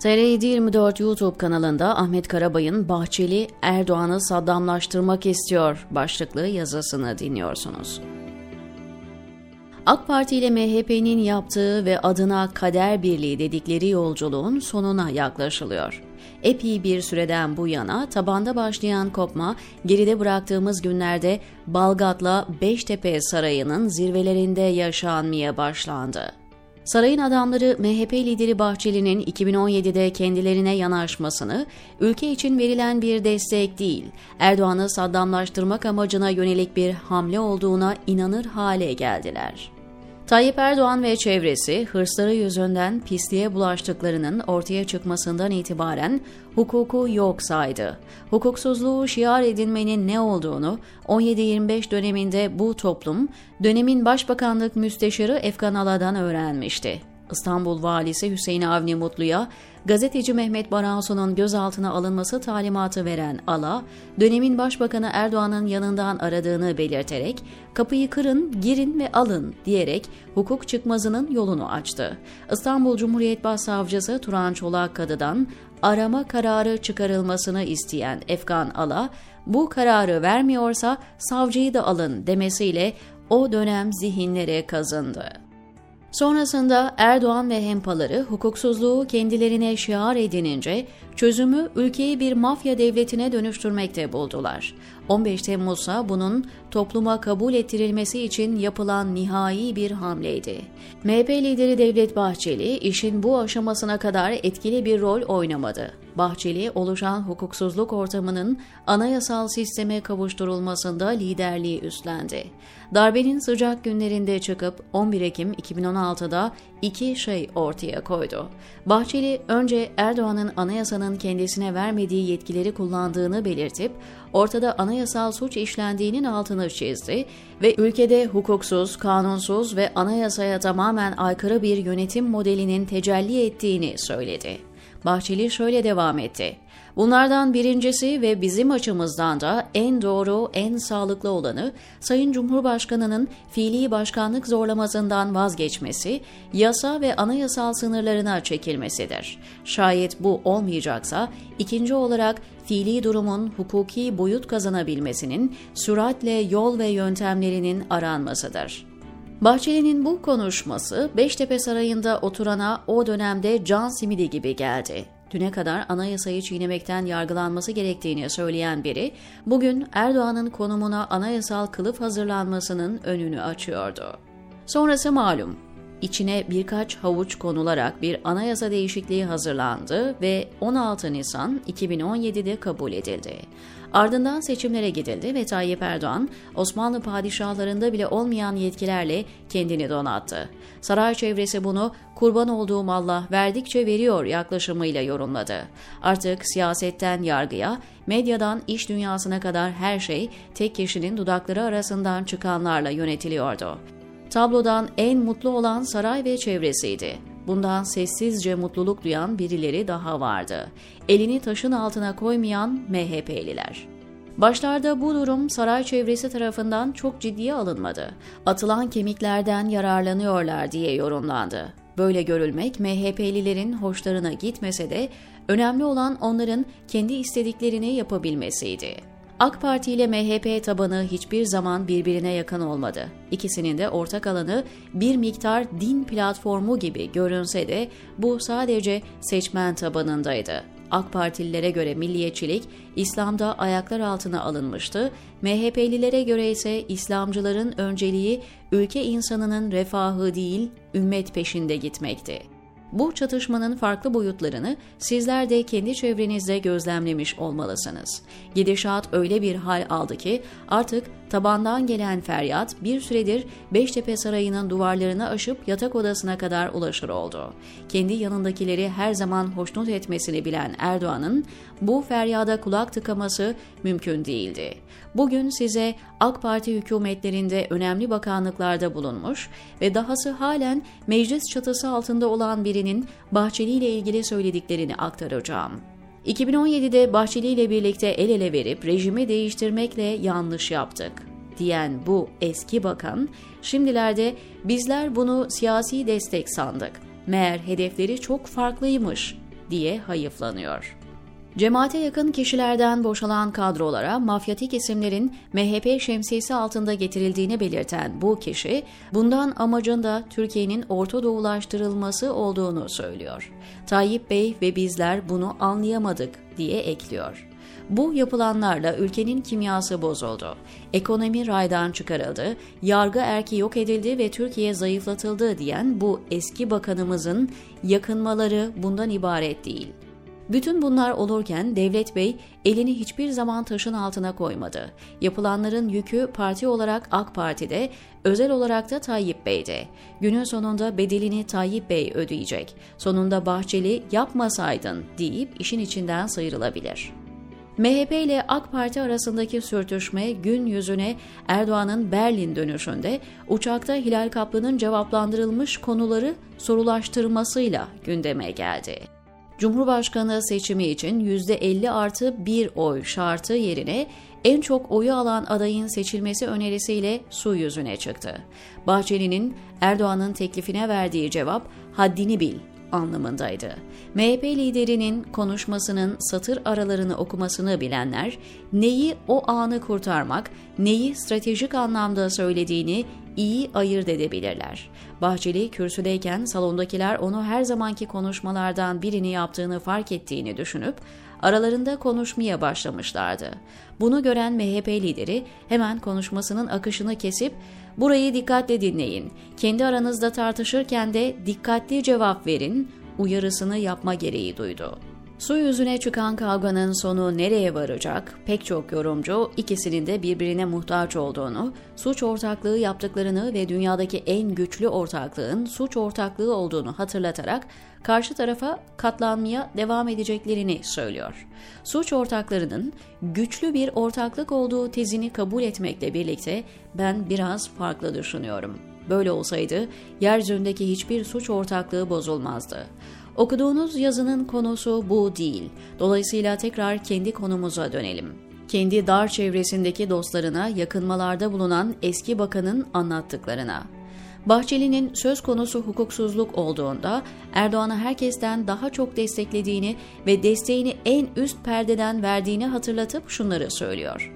TR724 YouTube kanalında Ahmet Karabay'ın Bahçeli Erdoğan'ı saddamlaştırmak istiyor başlıklı yazısını dinliyorsunuz. AK Parti ile MHP'nin yaptığı ve adına kader birliği dedikleri yolculuğun sonuna yaklaşılıyor. Epey bir süreden bu yana tabanda başlayan kopma geride bıraktığımız günlerde Balgat'la Beştepe Sarayı'nın zirvelerinde yaşanmaya başlandı. Sarayın adamları MHP lideri Bahçeli'nin 2017'de kendilerine yanaşmasını ülke için verilen bir destek değil, Erdoğan'ı saddamlaştırmak amacına yönelik bir hamle olduğuna inanır hale geldiler. Tayyip Erdoğan ve çevresi hırsları yüzünden pisliğe bulaştıklarının ortaya çıkmasından itibaren hukuku yok saydı. Hukuksuzluğu şiar edinmenin ne olduğunu 17-25 döneminde bu toplum dönemin Başbakanlık Müsteşarı Efkan Ala'dan öğrenmişti. İstanbul Valisi Hüseyin Avni Mutlu'ya gazeteci Mehmet Baransu'nun gözaltına alınması talimatı veren Ala, dönemin Başbakanı Erdoğan'ın yanından aradığını belirterek kapıyı kırın, girin ve alın diyerek hukuk çıkmazının yolunu açtı. İstanbul Cumhuriyet Başsavcısı Turan Çolak Kadı'dan arama kararı çıkarılmasını isteyen Efkan Ala, bu kararı vermiyorsa savcıyı da alın demesiyle o dönem zihinlere kazındı. Sonrasında Erdoğan ve hempaları hukuksuzluğu kendilerine şiar edinince çözümü ülkeyi bir mafya devletine dönüştürmekte buldular. 15 Temmuz'sa bunun topluma kabul ettirilmesi için yapılan nihai bir hamleydi. MHP lideri Devlet Bahçeli işin bu aşamasına kadar etkili bir rol oynamadı. Bahçeli oluşan hukuksuzluk ortamının anayasal sisteme kavuşturulmasında liderliği üstlendi. Darbenin sıcak günlerinde çıkıp 11 Ekim 2016'da iki şey ortaya koydu. Bahçeli önce Erdoğan'ın anayasanın kendisine vermediği yetkileri kullandığını belirtip ortada anayasal suç işlendiğinin altını çizdi ve ülkede hukuksuz, kanunsuz ve anayasaya tamamen aykırı bir yönetim modelinin tecelli ettiğini söyledi. Bahçeli şöyle devam etti. Bunlardan birincisi ve bizim açımızdan da en doğru, en sağlıklı olanı Sayın Cumhurbaşkanı'nın fiili başkanlık zorlamasından vazgeçmesi, yasa ve anayasal sınırlarına çekilmesidir. Şayet bu olmayacaksa, ikinci olarak fiili durumun hukuki boyut kazanabilmesinin süratle yol ve yöntemlerinin aranmasıdır. Bahçeli'nin bu konuşması Beştepe Sarayı'nda oturana o dönemde can simidi gibi geldi. Düne kadar anayasayı çiğnemekten yargılanması gerektiğini söyleyen biri, bugün Erdoğan'ın konumuna anayasal kılıf hazırlanmasının önünü açıyordu. Sonrası malum. İçine birkaç havuç konularak bir anayasa değişikliği hazırlandı ve 16 Nisan 2017'de kabul edildi. Ardından seçimlere gidildi ve Tayyip Erdoğan Osmanlı padişahlarında bile olmayan yetkilerle kendini donattı. Saray çevresi bunu kurban olduğum Allah verdikçe veriyor yaklaşımıyla yorumladı. Artık siyasetten yargıya, medyadan iş dünyasına kadar her şey tek kişinin dudakları arasından çıkanlarla yönetiliyordu. Tablodan en mutlu olan saray ve çevresiydi. Bundan sessizce mutluluk duyan birileri daha vardı. Elini taşın altına koymayan MHP'liler. Başlarda bu durum saray çevresi tarafından çok ciddiye alınmadı. Atılan kemiklerden yararlanıyorlar diye yorumlandı. Böyle görülmek MHP'lilerin hoşlarına gitmese de önemli olan onların kendi istediklerini yapabilmesiydi. AK Parti ile MHP tabanı hiçbir zaman birbirine yakın olmadı. İkisinin de ortak alanı bir miktar din platformu gibi görünse de bu sadece seçmen tabanındaydı. AK Partililere göre milliyetçilik İslam'da ayaklar altına alınmıştı, MHP'lilere göre ise İslamcıların önceliği ülke insanının refahı değil, ümmet peşinde gitmekti. Bu çatışmanın farklı boyutlarını sizler de kendi çevrenizde gözlemlemiş olmalısınız. Gidişat öyle bir hal aldı ki artık tabandan gelen feryat bir süredir Beştepe Sarayı'nın duvarlarını aşıp yatak odasına kadar ulaşır oldu. Kendi yanındakileri her zaman hoşnut etmesini bilen Erdoğan'ın bu feryada kulak tıkaması mümkün değildi. Bugün size AK Parti hükümetlerinde önemli bakanlıklarda bulunmuş ve dahası halen meclis çatısı altında olan birinin Bahçeli ile ilgili söylediklerini aktaracağım. 2017'de Bahçeli ile birlikte el ele verip rejimi değiştirmekle yanlış yaptık diyen bu eski bakan, şimdilerde bizler bunu siyasi destek sandık. Meğer hedefleri çok farklıymış diye hayıflanıyor. Cemaate yakın kişilerden boşalan kadrolara mafyatik isimlerin MHP şemsiyesi altında getirildiğini belirten bu kişi, bundan amacın da Türkiye'nin Orta Doğulaştırılması olduğunu söylüyor. Tayyip Bey ve bizler bunu anlayamadık diye ekliyor. Bu yapılanlarla ülkenin kimyası bozuldu. Ekonomi raydan çıkarıldı, yargı erki yok edildi ve Türkiye zayıflatıldı diyen bu eski bakanımızın yakınmaları bundan ibaret değil. Bütün bunlar olurken Devlet Bey elini hiçbir zaman taşın altına koymadı. Yapılanların yükü parti olarak AK Parti'de, özel olarak da Tayyip Bey'de. Günün sonunda bedelini Tayyip Bey ödeyecek. Sonunda Bahçeli yapmasaydın deyip işin içinden sıyrılabilir. MHP ile AK Parti arasındaki sürtüşme gün yüzüne Erdoğan'ın Berlin dönüşünde uçakta Hilal Kaplı'nın cevaplandırılmış konuları sorulaştırmasıyla gündeme geldi. Cumhurbaşkanı seçimi için %50 artı bir oy şartı yerine en çok oyu alan adayın seçilmesi önerisiyle su yüzüne çıktı. Bahçeli'nin Erdoğan'ın teklifine verdiği cevap haddini bil anlamındaydı. MHP liderinin konuşmasının satır aralarını okumasını bilenler neyi o anı kurtarmak, neyi stratejik anlamda söylediğini iyi ayırt edebilirler. Bahçeli kürsüdeyken salondakiler onu her zamanki konuşmalardan birini yaptığını fark ettiğini düşünüp aralarında konuşmaya başlamışlardı. Bunu gören MHP lideri hemen konuşmasının akışını kesip "Burayı dikkatle dinleyin. Kendi aranızda tartışırken de dikkatli cevap verin." uyarısını yapma gereği duydu. Su yüzüne çıkan kavganın sonu nereye varacak? Pek çok yorumcu ikisinin de birbirine muhtaç olduğunu, suç ortaklığı yaptıklarını ve dünyadaki en güçlü ortaklığın suç ortaklığı olduğunu hatırlatarak karşı tarafa katlanmaya devam edeceklerini söylüyor. Suç ortaklarının güçlü bir ortaklık olduğu tezini kabul etmekle birlikte ben biraz farklı düşünüyorum. Böyle olsaydı yeryüzündeki hiçbir suç ortaklığı bozulmazdı. Okuduğunuz yazının konusu bu değil. Dolayısıyla tekrar kendi konumuza dönelim. Kendi dar çevresindeki dostlarına yakınmalarda bulunan eski bakanın anlattıklarına. Bahçeli'nin söz konusu hukuksuzluk olduğunda Erdoğan'ı herkesten daha çok desteklediğini ve desteğini en üst perdeden verdiğini hatırlatıp şunları söylüyor.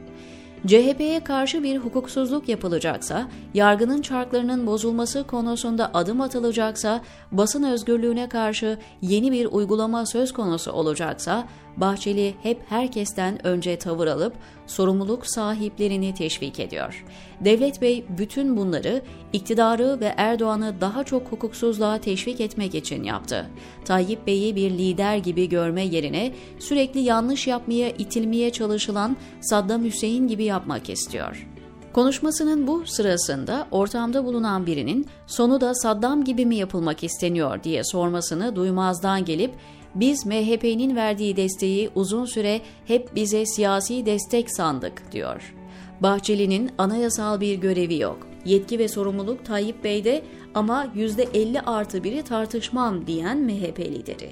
CHP'ye karşı bir hukuksuzluk yapılacaksa, yargının çarklarının bozulması konusunda adım atılacaksa, basın özgürlüğüne karşı yeni bir uygulama söz konusu olacaksa, Bahçeli hep herkesten önce tavır alıp sorumluluk sahiplerini teşvik ediyor. Devlet Bey bütün bunları iktidarı ve Erdoğan'ı daha çok hukuksuzluğa teşvik etmek için yaptı. Tayyip Bey'i bir lider gibi görme yerine sürekli yanlış yapmaya itilmeye çalışılan Saddam Hüseyin gibi yapmak istiyor. Konuşmasının bu sırasında ortamda bulunan birinin sonu da Saddam gibi mi yapılmak isteniyor diye sormasını duymazdan gelip biz MHP'nin verdiği desteği uzun süre hep bize siyasi destek sandık diyor. Bahçeli'nin anayasal bir görevi yok. Yetki ve sorumluluk Tayyip Bey'de ama %50 artı 1'i tartışmam diyen MHP lideri.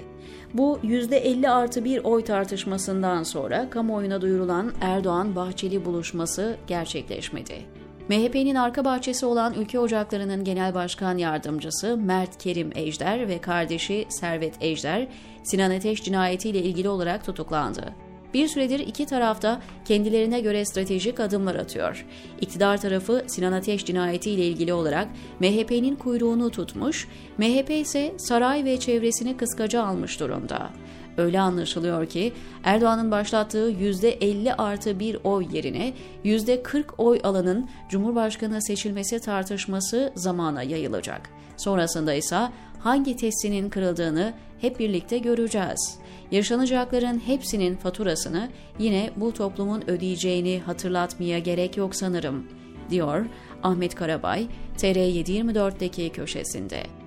Bu %50 artı 1 oy tartışmasından sonra kamuoyuna duyurulan Erdoğan-Bahçeli buluşması gerçekleşmedi. MHP'nin arka bahçesi olan Ülke Ocakları'nın Genel Başkan Yardımcısı Mert Kerim Ejder ve kardeşi Servet Ejder, Sinan Ateş cinayetiyle ilgili olarak tutuklandı. Bir süredir iki tarafta kendilerine göre stratejik adımlar atıyor. İktidar tarafı Sinan Ateş cinayetiyle ilgili olarak MHP'nin kuyruğunu tutmuş, MHP ise saray ve çevresini kıskaca almış durumda. Öyle anlaşılıyor ki Erdoğan'ın başlattığı %50 artı bir oy yerine %40 oy alanın Cumhurbaşkanı seçilmesi tartışması zamana yayılacak. Sonrasında ise hangi testinin kırıldığını hep birlikte göreceğiz. Yaşanacakların hepsinin faturasını yine bu toplumun ödeyeceğini hatırlatmaya gerek yok sanırım, diyor Ahmet Karabay, TR724'deki köşesinde.